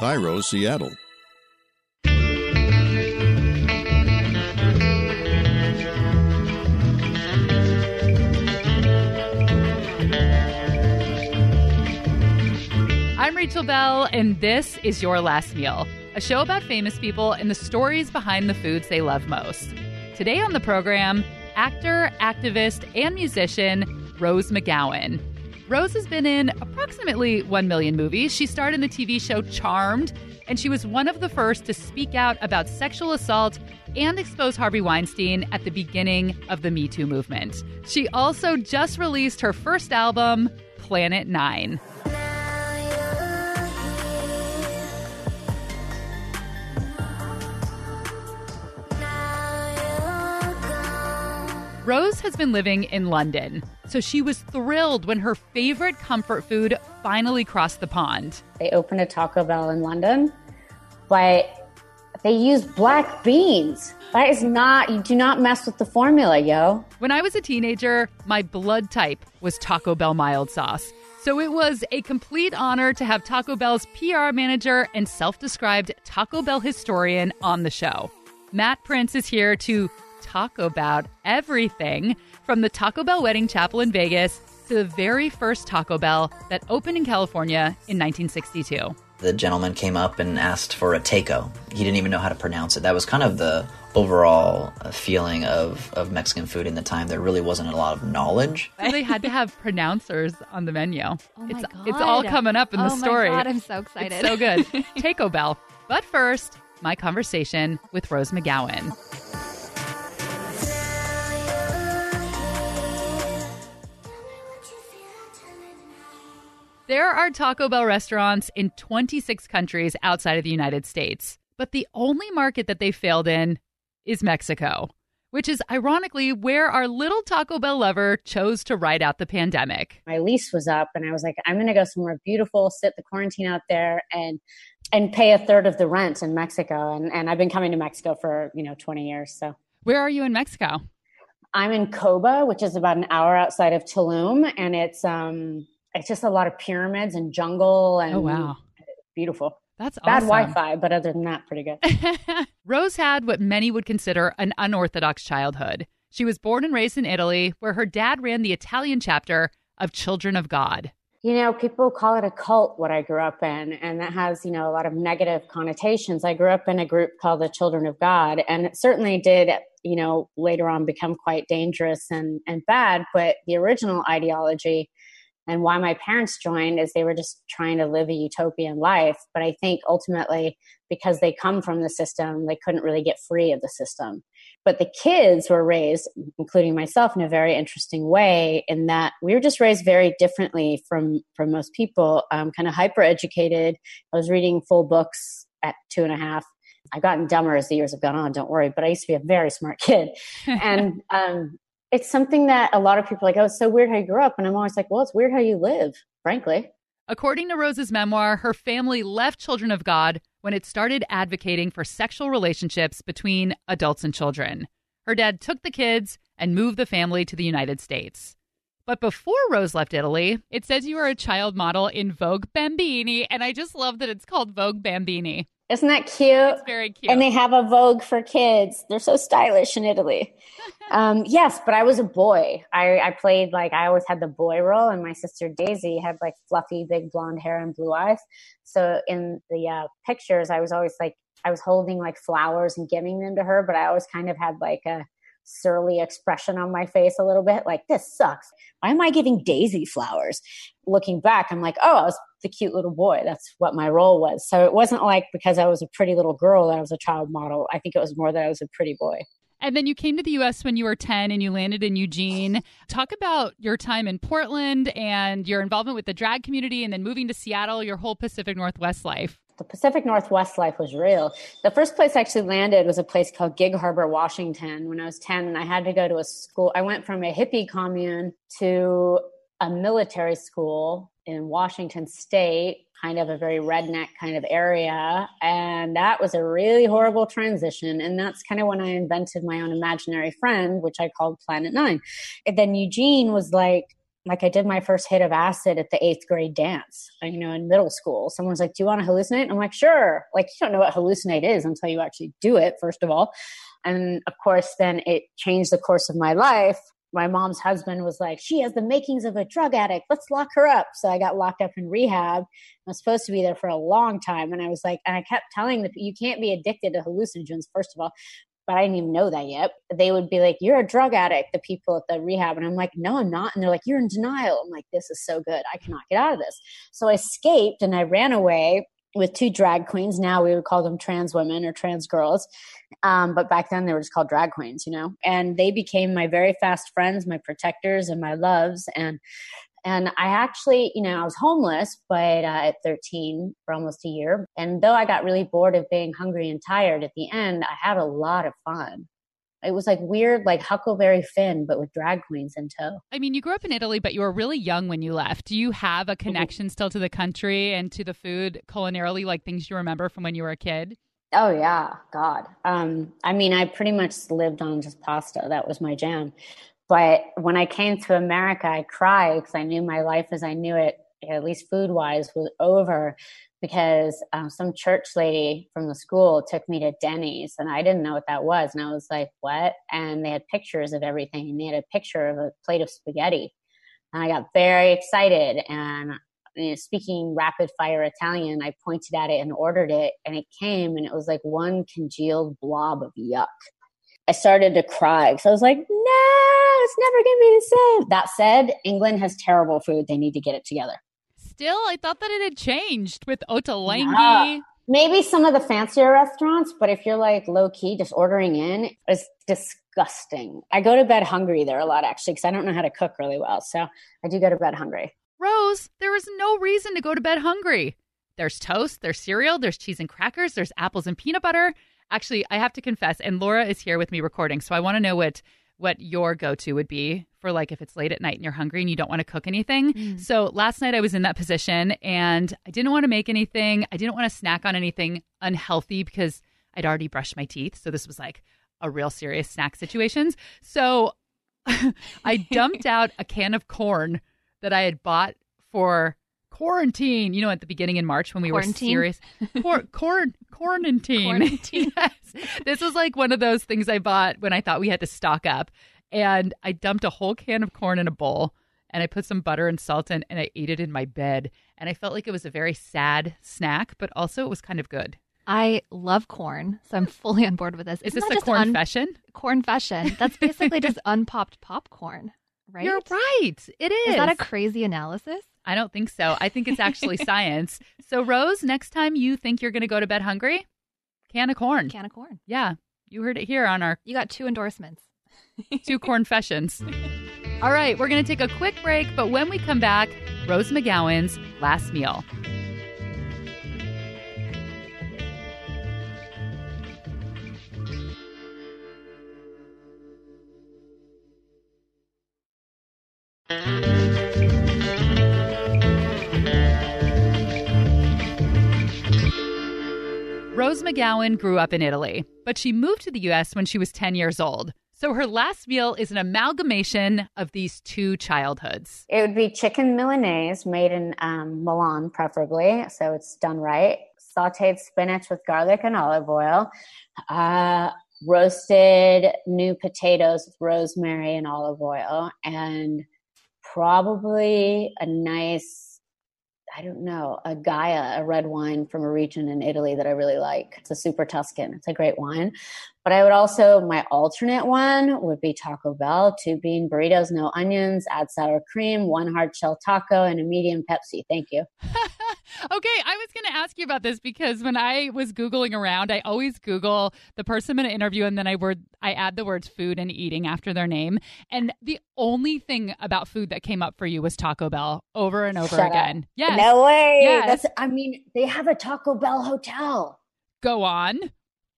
KIRO, Seattle. I'm Rachel Bell, and this is Your Last Meal, a show about famous people and the stories behind the foods they love most. Today on the program, actor, activist, and musician Rose McGowan. Rose has been in approximately 1 million movies. She starred in the TV show Charmed, and she was one of the first to speak out about sexual assault and expose Harvey Weinstein at the beginning of the Me Too movement. She also just released her first album, Planet Nine. Rose has been living in London, so she was thrilled when her favorite comfort food finally crossed the pond. They opened a Taco Bell in London, but they use black beans. That is not, you do not mess with the formula, yo. When I was a teenager, my blood type was Taco Bell mild sauce. So it was a complete honor to have Taco Bell's PR manager and self described Taco Bell historian on the show. Matt Prince is here to talk about everything from the Taco Bell Wedding Chapel in Vegas to the very first Taco Bell that opened in California in 1962. The gentleman came up and asked for a taco. He didn't even know how to pronounce it. That was kind of the overall uh, feeling of, of Mexican food in the time. There really wasn't a lot of knowledge. So they had to have pronouncers on the menu. Oh my it's, God. it's all coming up in the oh story. My God, I'm so excited. It's so good. Taco Bell. But first, my conversation with Rose McGowan. There are Taco Bell restaurants in 26 countries outside of the United States, but the only market that they failed in is Mexico, which is ironically where our little Taco Bell lover chose to ride out the pandemic. My lease was up and I was like, I'm going to go somewhere beautiful, sit the quarantine out there and and pay a third of the rent in Mexico. And, and I've been coming to Mexico for, you know, 20 years. So Where are you in Mexico? I'm in Coba, which is about an hour outside of Tulum. And it's, um, it's just a lot of pyramids and jungle oh, and Oh, wow. beautiful. That's Bad awesome. Wi-Fi, but other than that, pretty good. Rose had what many would consider an unorthodox childhood. She was born and raised in Italy, where her dad ran the Italian chapter of Children of God. You know, people call it a cult, what I grew up in, and that has, you know, a lot of negative connotations. I grew up in a group called the Children of God, and it certainly did, you know, later on become quite dangerous and, and bad. But the original ideology and why my parents joined is they were just trying to live a utopian life. But I think ultimately, because they come from the system, they couldn't really get free of the system. But the kids were raised, including myself, in a very interesting way. In that we were just raised very differently from from most people. Um, kind of hyper educated. I was reading full books at two and a half. I've gotten dumber as the years have gone on. Don't worry. But I used to be a very smart kid, and um, it's something that a lot of people are like, oh, it's so weird how you grew up. And I'm always like, well, it's weird how you live, frankly. According to Rose's memoir, her family left Children of God when it started advocating for sexual relationships between adults and children. Her dad took the kids and moved the family to the United States. But before Rose left Italy, it says you were a child model in Vogue Bambini, and I just love that it's called Vogue Bambini. Isn't that cute? It's very cute. And they have a Vogue for kids. They're so stylish in Italy. um, yes, but I was a boy. I, I played like I always had the boy role, and my sister Daisy had like fluffy, big blonde hair and blue eyes. So in the uh, pictures, I was always like I was holding like flowers and giving them to her, but I always kind of had like a surly expression on my face a little bit, like this sucks. Why am I giving Daisy flowers? Looking back, I'm like, oh, I was the cute little boy. That's what my role was. So it wasn't like because I was a pretty little girl that I was a child model. I think it was more that I was a pretty boy. And then you came to the US when you were 10 and you landed in Eugene. Talk about your time in Portland and your involvement with the drag community and then moving to Seattle, your whole Pacific Northwest life. The Pacific Northwest life was real. The first place I actually landed was a place called Gig Harbor, Washington when I was 10 and I had to go to a school. I went from a hippie commune to a military school in Washington state, kind of a very redneck kind of area. And that was a really horrible transition. And that's kind of when I invented my own imaginary friend, which I called Planet Nine. And then Eugene was like, like I did my first hit of acid at the eighth grade dance, uh, you know, in middle school. Someone was like, Do you want to hallucinate? I'm like, Sure. Like, you don't know what hallucinate is until you actually do it, first of all. And of course, then it changed the course of my life. My mom's husband was like, She has the makings of a drug addict. Let's lock her up. So I got locked up in rehab. I was supposed to be there for a long time. And I was like, and I kept telling the you can't be addicted to hallucinogens, first of all but I didn't even know that yet. They would be like, You're a drug addict, the people at the rehab. And I'm like, No, I'm not. And they're like, You're in denial. I'm like, This is so good. I cannot get out of this. So I escaped and I ran away with two drag queens. Now we would call them trans women or trans girls. Um, but back then they were just called drag queens, you know? And they became my very fast friends, my protectors, and my loves. And and I actually, you know, I was homeless, but uh, at 13 for almost a year. And though I got really bored of being hungry and tired at the end, I had a lot of fun. It was like weird, like Huckleberry Finn, but with drag queens in tow. I mean, you grew up in Italy, but you were really young when you left. Do you have a connection mm-hmm. still to the country and to the food culinarily, like things you remember from when you were a kid? Oh yeah, God. Um, I mean, I pretty much lived on just pasta. That was my jam. But when I came to America, I cried because I knew my life as I knew it, at least food wise, was over because um, some church lady from the school took me to Denny's and I didn't know what that was. And I was like, what? And they had pictures of everything and they had a picture of a plate of spaghetti. And I got very excited. And you know, speaking rapid fire Italian, I pointed at it and ordered it. And it came and it was like one congealed blob of yuck. I started to cry because I was like, no, it's never going to be the same. That said, England has terrible food. They need to get it together. Still, I thought that it had changed with Ottolenghi. maybe some of the fancier restaurants, but if you're like low key, just ordering in, it's disgusting. I go to bed hungry there a lot actually because I don't know how to cook really well. So I do go to bed hungry. Rose, there is no reason to go to bed hungry. There's toast, there's cereal, there's cheese and crackers, there's apples and peanut butter. Actually, I have to confess, and Laura is here with me recording, so I want to know what what your go to would be for like if it's late at night and you're hungry and you don't want to cook anything. Mm. So last night I was in that position and I didn't want to make anything. I didn't want to snack on anything unhealthy because I'd already brushed my teeth. So this was like a real serious snack situations. So I dumped out a can of corn that I had bought for quarantine. You know, at the beginning in March when we quarantine? were serious. Quar- quarantine. Quarantine. yes. This was like one of those things I bought when I thought we had to stock up. And I dumped a whole can of corn in a bowl and I put some butter and salt in and I ate it in my bed. And I felt like it was a very sad snack, but also it was kind of good. I love corn, so I'm fully on board with this. Is Isn't this a corn fashion? Corn fashion. That's basically just unpopped popcorn, right? You're right. It is. Is that a crazy analysis? I don't think so. I think it's actually science. So, Rose, next time you think you're going to go to bed hungry, can of corn. Can of corn. Yeah. You heard it here on our. You got two endorsements. two corn fashions. All right. We're going to take a quick break, but when we come back, Rose McGowan's last meal. Rose McGowan grew up in Italy, but she moved to the US when she was 10 years old. So her last meal is an amalgamation of these two childhoods. It would be chicken Milanese made in um, Milan, preferably, so it's done right. Sauteed spinach with garlic and olive oil. Uh, roasted new potatoes with rosemary and olive oil. And probably a nice I don't know, a Gaja, a red wine from a region in Italy that I really like. It's a super Tuscan. It's a great wine. But I would also, my alternate one would be Taco Bell, two bean burritos, no onions, add sour cream, one hard shell taco, and a medium Pepsi. Thank you. okay, I was going to ask you about this because when I was Googling around, I always Google the person in an interview and then I word I add the words food and eating after their name. And the only thing about food that came up for you was Taco Bell over and over Shut again. Yeah. No way. Yes. That's I mean, they have a Taco Bell hotel. Go on.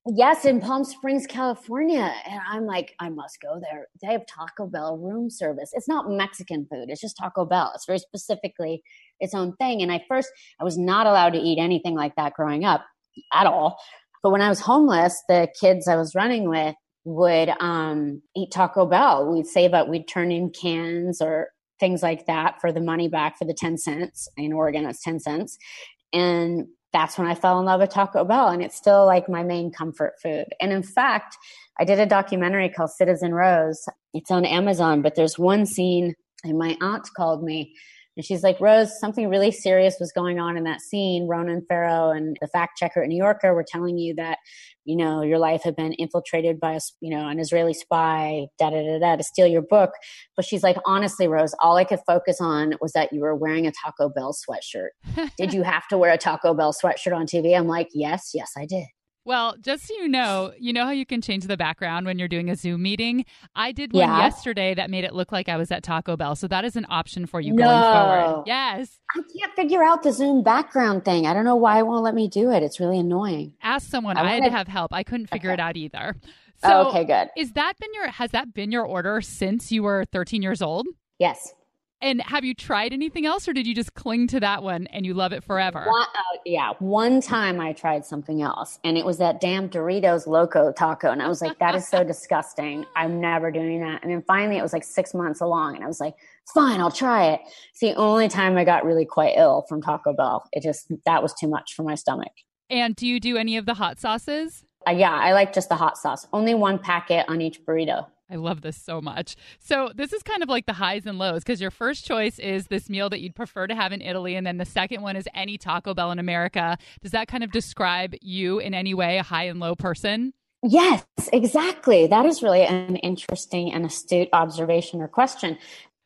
Yes, in Palm Springs, California. And I'm like, I must go there. They have Taco Bell room service. It's not Mexican food, it's just Taco Bell. It's very specifically its own thing. And I first, I was not allowed to eat anything like that growing up at all. But when I was homeless, the kids I was running with would um, eat Taco Bell. We'd save up, we'd turn in cans or things like that for the money back for the 10 cents. In Oregon, it's 10 cents. And that's when I fell in love with Taco Bell. And it's still like my main comfort food. And in fact, I did a documentary called Citizen Rose. It's on Amazon, but there's one scene, and my aunt called me and she's like, Rose, something really serious was going on in that scene. Ronan Farrow and the fact checker at New Yorker were telling you that, you know, your life had been infiltrated by a, you know, an Israeli spy, da da da da, to steal your book. But she's like, honestly, Rose, all I could focus on was that you were wearing a Taco Bell sweatshirt. did you have to wear a Taco Bell sweatshirt on TV? I'm like, yes, yes, I did. Well, just so you know, you know how you can change the background when you're doing a Zoom meeting? I did one yeah. yesterday that made it look like I was at Taco Bell. So that is an option for you no. going forward. Yes. I can't figure out the Zoom background thing. I don't know why it won't let me do it. It's really annoying. Ask someone. I, I had to have help. I couldn't figure okay. it out either. Oh, so oh, okay, good. Is that been your has that been your order since you were 13 years old? Yes. And have you tried anything else, or did you just cling to that one and you love it forever? One, uh, yeah, one time I tried something else, and it was that damn Doritos Loco taco, and I was like, "That is so disgusting. I'm never doing that." And then finally, it was like six months along, and I was like, "Fine, I'll try it." It's the only time I got really quite ill from Taco Bell. It just that was too much for my stomach. And do you do any of the hot sauces? Uh, yeah, I like just the hot sauce. Only one packet on each burrito. I love this so much. So, this is kind of like the highs and lows because your first choice is this meal that you'd prefer to have in Italy, and then the second one is any Taco Bell in America. Does that kind of describe you in any way, a high and low person? Yes, exactly. That is really an interesting and astute observation or question.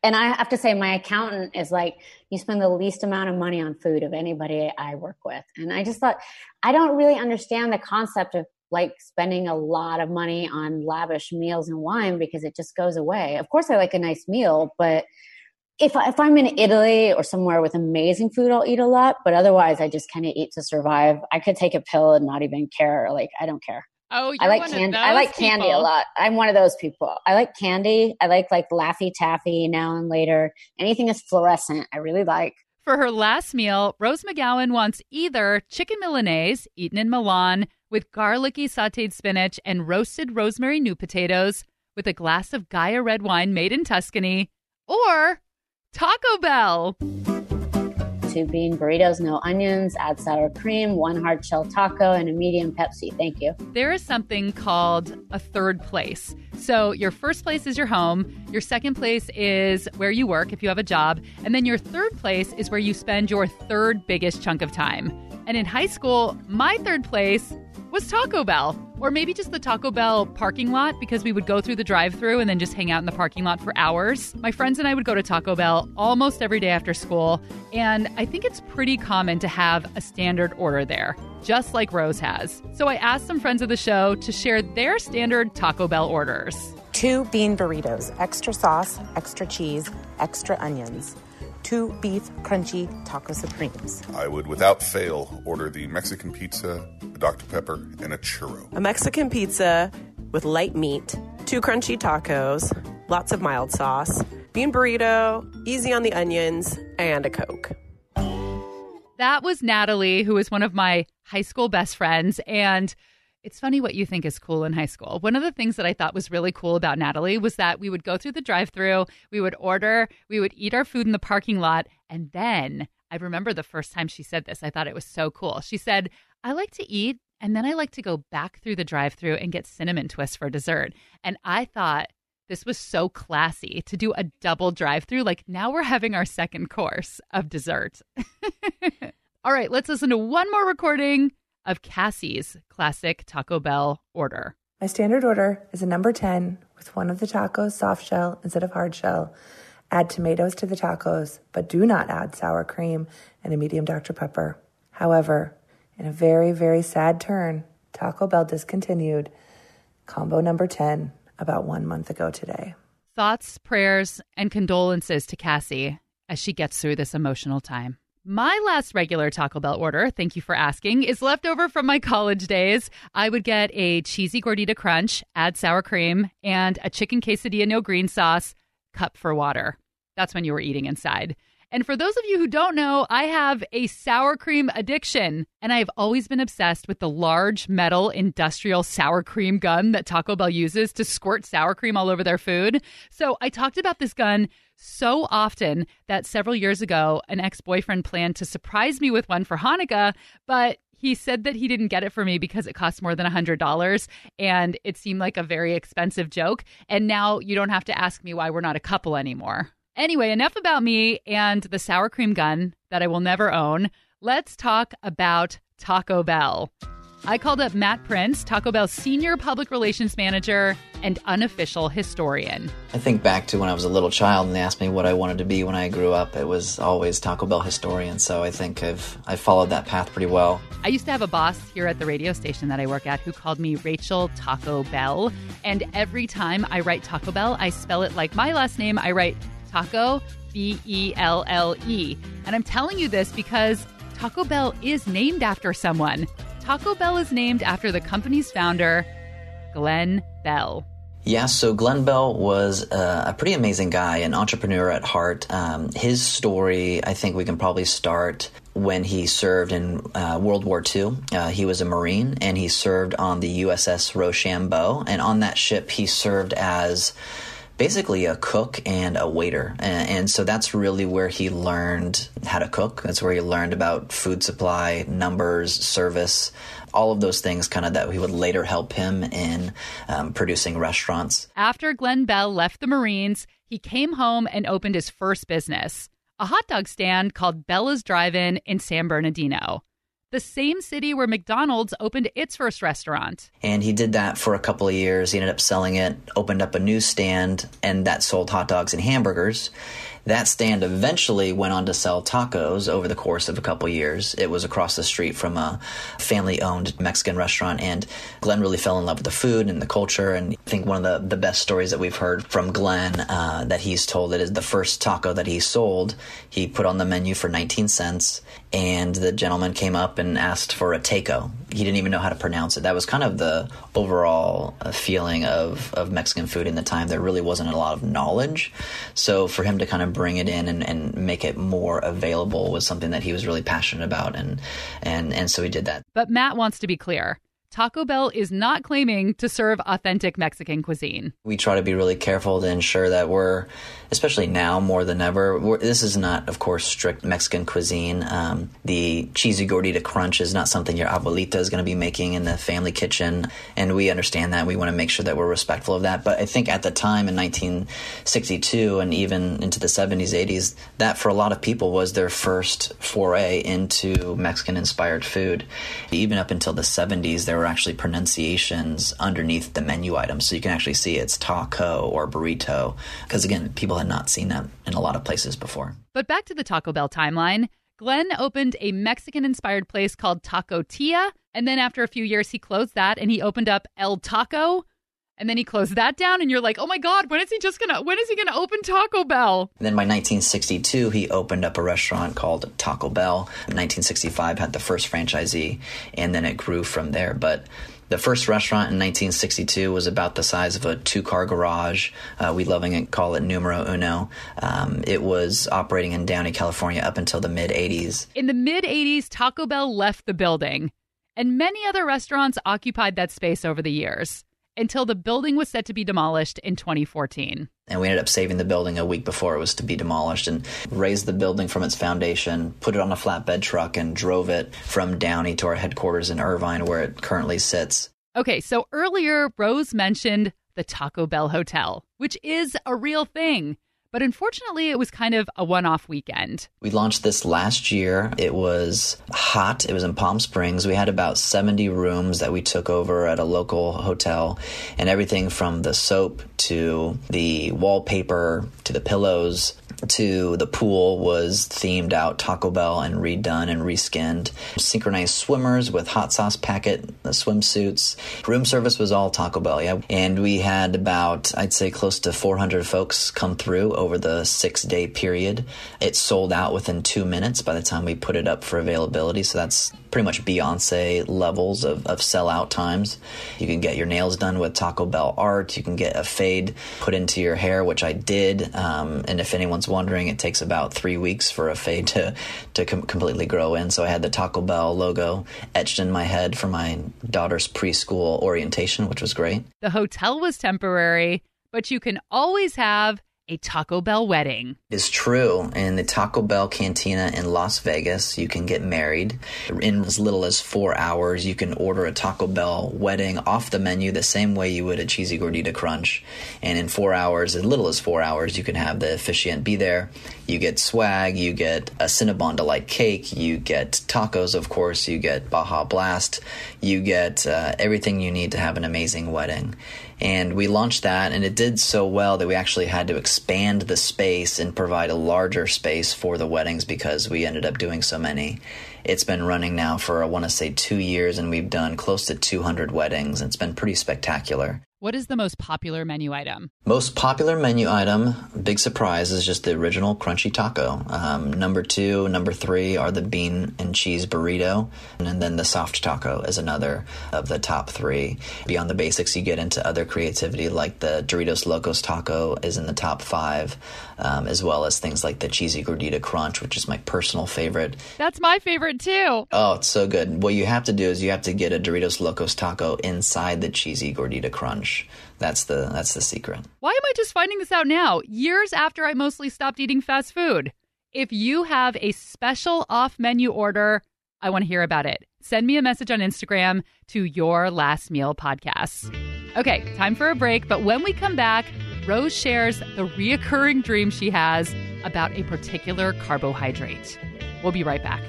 And I have to say, my accountant is like, you spend the least amount of money on food of anybody I work with. And I just thought, I don't really understand the concept of like spending a lot of money on lavish meals and wine because it just goes away. Of course, I like a nice meal, but if, if I'm in Italy or somewhere with amazing food, I'll eat a lot. But otherwise, I just kind of eat to survive. I could take a pill and not even care. Like I don't care. Oh, I like candy. I like people. candy a lot. I'm one of those people. I like candy. I like like Laffy Taffy now and later. Anything that's fluorescent, I really like. For her last meal, Rose McGowan wants either chicken Milanese, eaten in Milan, with garlicky sauteed spinach and roasted rosemary new potatoes, with a glass of Gaja red wine made in Tuscany, or Taco Bell bean burritos, no onions, add sour cream, one hard shell taco, and a medium Pepsi. Thank you. There is something called a third place. So your first place is your home, your second place is where you work if you have a job, and then your third place is where you spend your third biggest chunk of time. And in high school, my third place was Taco Bell. Or maybe just the Taco Bell parking lot because we would go through the drive through and then just hang out in the parking lot for hours. My friends and I would go to Taco Bell almost every day after school. And I think it's pretty common to have a standard order there, just like Rose has. So I asked some friends of the show to share their standard Taco Bell orders two bean burritos, extra sauce, extra cheese, extra onions two beef crunchy taco supremes. I would, without fail, order the Mexican pizza, a Dr. Pepper, and a churro. A Mexican pizza with light meat, two crunchy tacos, lots of mild sauce, bean burrito, easy on the onions, and a Coke. That was Natalie, who was one of my high school best friends. And it's funny what you think is cool in high school. One of the things that I thought was really cool about Natalie was that we would go through the drive through, we would order, we would eat our food in the parking lot. And then I remember the first time she said this, I thought it was so cool. She said, I like to eat and then I like to go back through the drive through and get cinnamon twists for dessert. And I thought, this was so classy to do a double drive through. Like now we're having our second course of dessert. All right, let's listen to one more recording of Cassie's classic Taco Bell order. My standard order is a number 10 with one of the tacos soft shell instead of hard shell. Add tomatoes to the tacos, but do not add sour cream and a medium Dr. Pepper. However, in a very, very sad turn, Taco Bell discontinued combo number 10 about one month ago today. Thoughts, prayers, and condolences to Cassie as she gets through this emotional time. My last regular Taco Bell order, thank you for asking, is leftover from my college days. I would get a cheesy gordita crunch, add sour cream, and a chicken quesadilla no green sauce, cup for water. That's when you were eating inside. And for those of you who don't know, I have a sour cream addiction, and I have always been obsessed with the large metal industrial sour cream gun that Taco Bell uses to squirt sour cream all over their food. So I talked about this gun so often that several years ago, an ex boyfriend planned to surprise me with one for Hanukkah, but he said that he didn't get it for me because it cost more than $100 and it seemed like a very expensive joke. And now you don't have to ask me why we're not a couple anymore. Anyway, enough about me and the sour cream gun that I will never own. Let's talk about Taco Bell. I called up Matt Prince, Taco Bell's senior public relations manager and unofficial historian. I think back to when I was a little child and they asked me what I wanted to be when I grew up. It was always Taco Bell historian, so I think I've I followed that path pretty well. I used to have a boss here at the radio station that I work at who called me Rachel Taco Bell, and every time I write Taco Bell, I spell it like my last name. I write Taco B E L L E. And I'm telling you this because Taco Bell is named after someone. Taco Bell is named after the company's founder, Glen Bell. Yeah, so Glen Bell was uh, a pretty amazing guy, an entrepreneur at heart. Um, his story, I think we can probably start when he served in uh, World War II. Uh, he was a Marine and he served on the USS Rochambeau. And on that ship, he served as basically a cook and a waiter. And, and, so that's really where he learned how to cook. That's where he learned about food supply, numbers, service, all of those things kind of that he would later help him in um, producing restaurants. After Glen Bell left the Marines, he came home and opened his first business, a hot dog stand called Bella's Drive-In in San Bernardino the same city where McDonald's opened its first restaurant. And he did that for a couple of years. He ended up selling it, opened up a newsstand, and that sold hot dogs and hamburgers. That stand eventually went on to sell tacos over the course of a couple of years. It was across the street from a family owned Mexican restaurant, and Glen really fell in love with the food and the culture. And I think one of the, the best stories that we've heard from Glen uh, that he's told is the first taco that he sold, he put on the menu for 19 cents, and the gentleman came up and asked for a taco. He didn't even know how to pronounce it. That was kind of the overall uh, feeling of, of Mexican food in the time. There really wasn't a lot of knowledge. So for him to kind of bring it in and, and make it more available was something that he was really passionate about and and and so he did that. But Matt wants to be clear. Taco Bell is not claiming to serve authentic Mexican cuisine. We try to be really careful to ensure that we're, especially now more than ever, this is not, of course, strict Mexican cuisine. Um, the cheesy gordita crunch is not something your abuelita is going to be making in the family kitchen, and we understand that. We want to make sure that we're respectful of that. But I think at the time in 1962 and even into the 70s, 80s, that for a lot of people was their first foray into Mexican-inspired food. Even up until the 70s, there were actually pronunciations underneath the menu items. So you can actually see it's taco or burrito. Because again, people had not seen that in a lot of places before. But back to the Taco Bell timeline. Glen opened a Mexican inspired place called Taco Tia. And then after a few years, he closed that and he opened up El Taco, and then he closed that down and you're like oh my god when is he just gonna when is he gonna open taco bell and then by 1962 he opened up a restaurant called taco bell 1965 had the first franchisee and then it grew from there but the first restaurant in 1962 was about the size of a two-car garage. Uh, we loving call it numero uno. Um, it was operating in Downey, California, up until the mid 80s. In the mid 80s, Taco Bell left the building, and many other restaurants occupied that space over the years until the building was set to be demolished in 2014. And we ended up saving the building a week before it was to be demolished and raised the building from its foundation, put it on a flatbed truck, and drove it from Downey to our headquarters in Irvine, where it currently sits. Okay, so earlier Rose mentioned the Taco Bell Hotel, which is a real thing. But unfortunately, it was kind of a one off weekend. We launched this last year. It was hot. It was in Palm Springs. We had about 70 rooms that we took over at a local hotel, and everything from the soap to the wallpaper to the pillows to the pool was themed out Taco Bell and redone and reskinned. Synchronized swimmers with hot sauce packet the swimsuits. Room service was all Taco Bell, yeah. And we had about, I'd say, close to 400 folks come through over the six day period. It sold out within two minutes by the time we put it up for availability. So that's pretty much Beyonce levels of, of sellout times. You can get your nails done with Taco Bell art. You can get a fade put into your hair, which I did. Um, and if anyone's wondering, it takes about three weeks for a fade to, to com- completely grow in. So I had the Taco Bell logo etched in my head for my daughter's preschool orientation, which was great. The hotel was temporary, but you can always have a Taco Bell wedding. It's true. In the Taco Bell Cantina in Las Vegas, you can get married in as little as four hours. You can order a Taco Bell wedding off the menu the same way you would a cheesy gordita crunch. And in four hours, as little as four hours, you can have the officiant be there. You get swag, you get a Cinnabon Delight cake, you get tacos, of course, you get Baja Blast, you get uh, everything you need to have an amazing wedding and we launched that and it did so well that we actually had to expand the space and provide a larger space for the weddings because we ended up doing so many. It's been running now for i want to say two years and we've done close to 200 weddings. It's been pretty spectacular What is the most popular menu item? most popular menu item, big surprise, is just the original crunchy taco. Um, number two, number three are the bean and cheese burrito, and then the soft taco is another of the top three. Beyond the basics, you get into other creativity like the Doritos Locos taco is in the top five, um, as well as things like the cheesy gordita crunch, which is my personal favorite. That's my favorite too. Oh, it's so good. What you have to do is you have to get a Doritos Locos taco inside the cheesy gordita crunch. That's the that's the secret. Why am I just finding this out now? Years after I mostly stopped eating fast food. If you have a special off menu order, I want to hear about it. Send me a message on Instagram to your last meal podcast. Okay, time for a break, but when we come back, Rose shares the reoccurring dream she has about a particular carbohydrate. We'll be right back.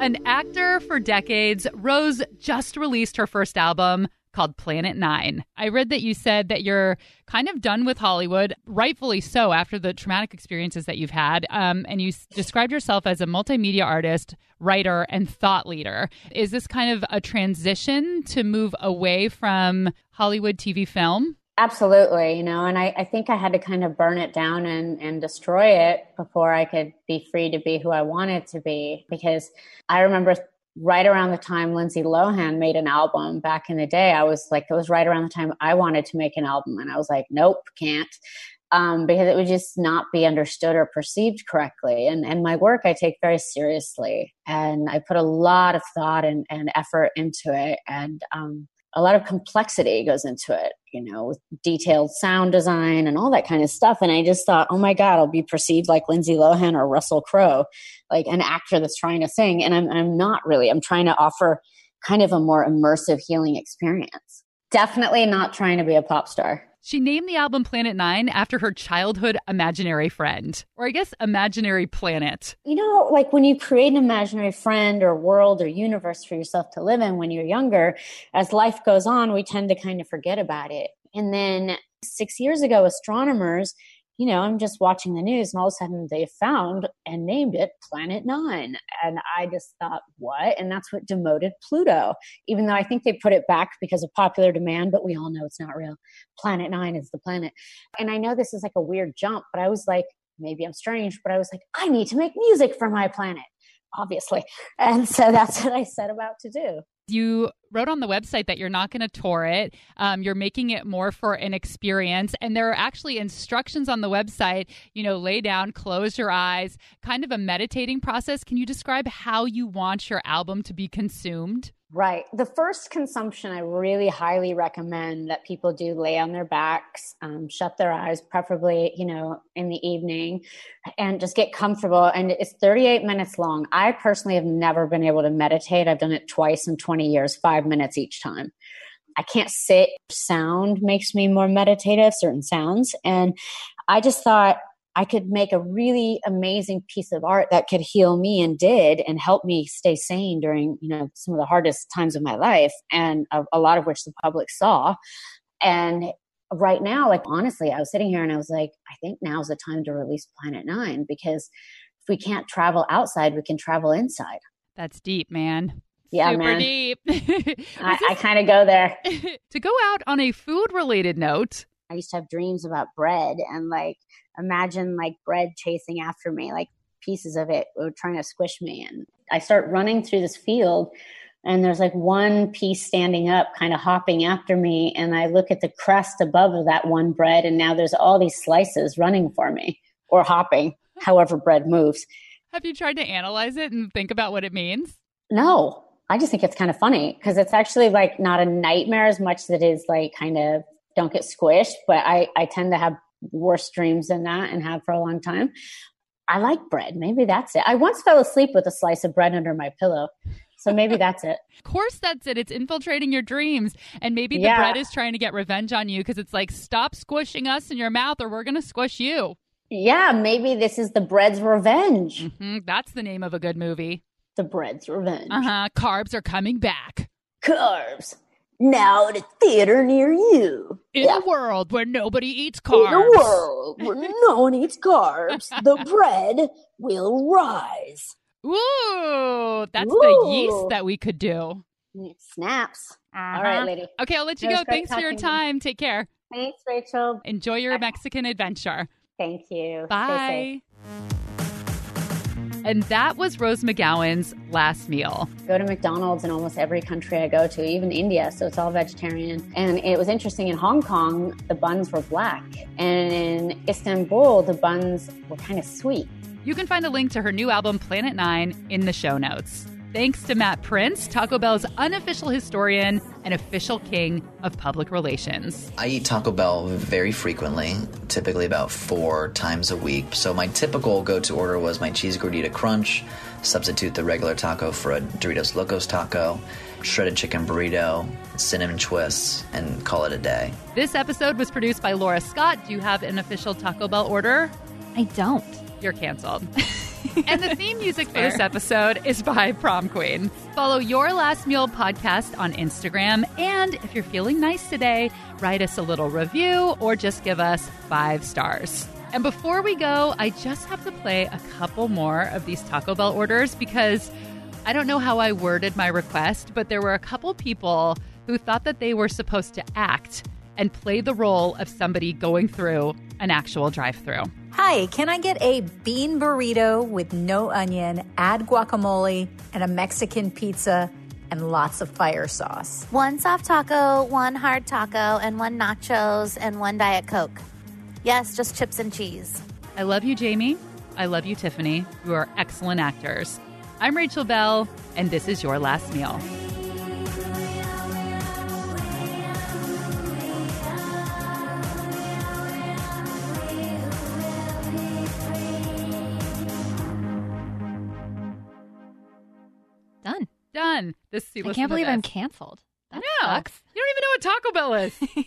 An actor for decades, Rose just released her first album called Planet Nine. I read that you said that you're kind of done with Hollywood, rightfully so, after the traumatic experiences that you've had. Um, and you s- described yourself as a multimedia artist, writer, and thought leader. Is this kind of a transition to move away from Hollywood TV film? Absolutely, you know, and I, I think I had to kind of burn it down and, and destroy it before I could be free to be who I wanted to be. Because I remember right around the time Lindsay Lohan made an album back in the day, I was like, it was right around the time I wanted to make an album. And I was like, nope, can't. Um, because it would just not be understood or perceived correctly. And, and my work I take very seriously. And I put a lot of thought and, and effort into it. And um, a lot of complexity goes into it, you know, with detailed sound design and all that kind of stuff. And I just thought, oh my God, I'll be perceived like Lindsay Lohan or Russell Crowe, like an actor that's trying to sing. And I'm, I'm not really. I'm trying to offer kind of a more immersive healing experience. Definitely not trying to be a pop star. She named the album Planet Nine after her childhood imaginary friend, or I guess imaginary planet. You know, like when you create an imaginary friend or world or universe for yourself to live in when you're younger, as life goes on, we tend to kind of forget about it. And then six years ago, astronomers, you know, I'm just watching the news and all of a sudden they found and named it Planet Nine. And I just thought, what? And that's what demoted Pluto, even though I think they put it back because of popular demand, but we all know it's not real. Planet Nine is the planet. And I know this is like a weird jump, but I was like, maybe I'm strange, but I was like, I need to make music for my planet, obviously. And so that's what I set about to do. You wrote on the website that you're not going to tour it. Um, you're making it more for an experience. And there are actually instructions on the website, you know, lay down, close your eyes, kind of a meditating process. Can you describe how you want your album to be consumed? Right. The first consumption, I really highly recommend that people do lay on their backs, um, shut their eyes, preferably, you know, in the evening, and just get comfortable. And it's 38 minutes long. I personally have never been able to meditate. I've done it twice in 20 years, five minutes each time. I can't sit. Sound makes me more meditative, certain sounds. And I just thought, I could make a really amazing piece of art that could heal me and did and help me stay sane during, you know, some of the hardest times of my life and a, a lot of which the public saw. And right now, like honestly, I was sitting here and I was like, I think now's the time to release Planet Nine because if we can't travel outside, we can travel inside. That's deep, man. Yeah, Super man. deep. I, I kind of go there. to go out on a food related note, I used to have dreams about bread and like imagine like bread chasing after me, like pieces of it were trying to squish me. And I start running through this field and there's like one piece standing up, kind of hopping after me. And I look at the crust above of that one bread, and now there's all these slices running for me or hopping, however bread moves. have you tried to analyze it and think about what it means? No, I just think it's kind of funny because it's actually like not a nightmare as much as it is like kind of don't get squished. But I, I tend to have worse dreams than that and have for a long time. I like bread. Maybe that's it. I once fell asleep with a slice of bread under my pillow. So maybe that's it. Of course, that's it. It's infiltrating your dreams. And maybe the Yeah. bread is trying to get revenge on you because it's like, stop squishing us in your mouth or we're going to squish you. Yeah, maybe this is the bread's revenge. hmm That's the name of a good movie. The bread's revenge. Uh huh. Carbs are coming back. Carbs. Now at a theater near you. In Yeah. a world where nobody eats carbs. In a world where no one eats carbs, the bread will rise. Ooh, that's the yeast that we could do. It snaps. All Uh-huh. right, lady. Okay, I'll let you go. Thanks for your you. time. Take care. Thanks, Rachel. Enjoy your Mexican adventure. Thank you. Bye. And that was Rose McGowan's last meal. go to McDonald's in almost every country I go to, even India, so it's all vegetarian. And it was interesting in Hong Kong, the buns were black. And in Istanbul, the buns were kind of sweet. You can find a link to her new album, Planet Nine, in the show notes. Thanks to Matt Prince, Taco Bell's unofficial historian and official king of public relations. I eat Taco Bell very frequently, typically about four times a week. So my typical go-to order was my cheese gordita crunch, substitute the regular taco for a Doritos Locos taco, shredded chicken burrito, cinnamon twists, and call it a day. This episode was produced by Laura Scott. Do you have an official Taco Bell order? I don't. You're canceled. and the theme music for this episode is by Prom Queen. Follow Your Last Meal podcast on Instagram. And if you're feeling nice today, write us a little review or just give us five stars. And before we go, I just have to play a couple more of these Taco Bell orders because I don't know how I worded my request, but there were a couple people who thought that they were supposed to act and play the role of somebody going through an actual drive through. Hi, can I get a bean burrito with no onion, add guacamole, and a Mexican pizza and lots of fire sauce? One soft taco, one hard taco, and one nachos, and one Diet Coke. Yes, just chips and cheese. I love you, Jamie. I love you, Tiffany. You are excellent actors. I'm Rachel Bell, and this is Your Last Meal. This I can't believe I'm canceled. That No, sucks. you don't even know what Taco Bell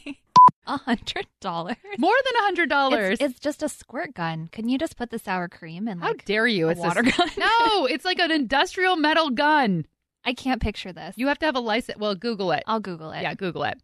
is. A hundred dollars. More than a hundred dollars. It's, just a squirt gun. Couldn't you just put the sour cream in How dare you? a It's water a, gun? No, it's like an industrial metal gun. I can't picture this. You have to have a license. Well, Google it. I'll Google it. Yeah, Google it.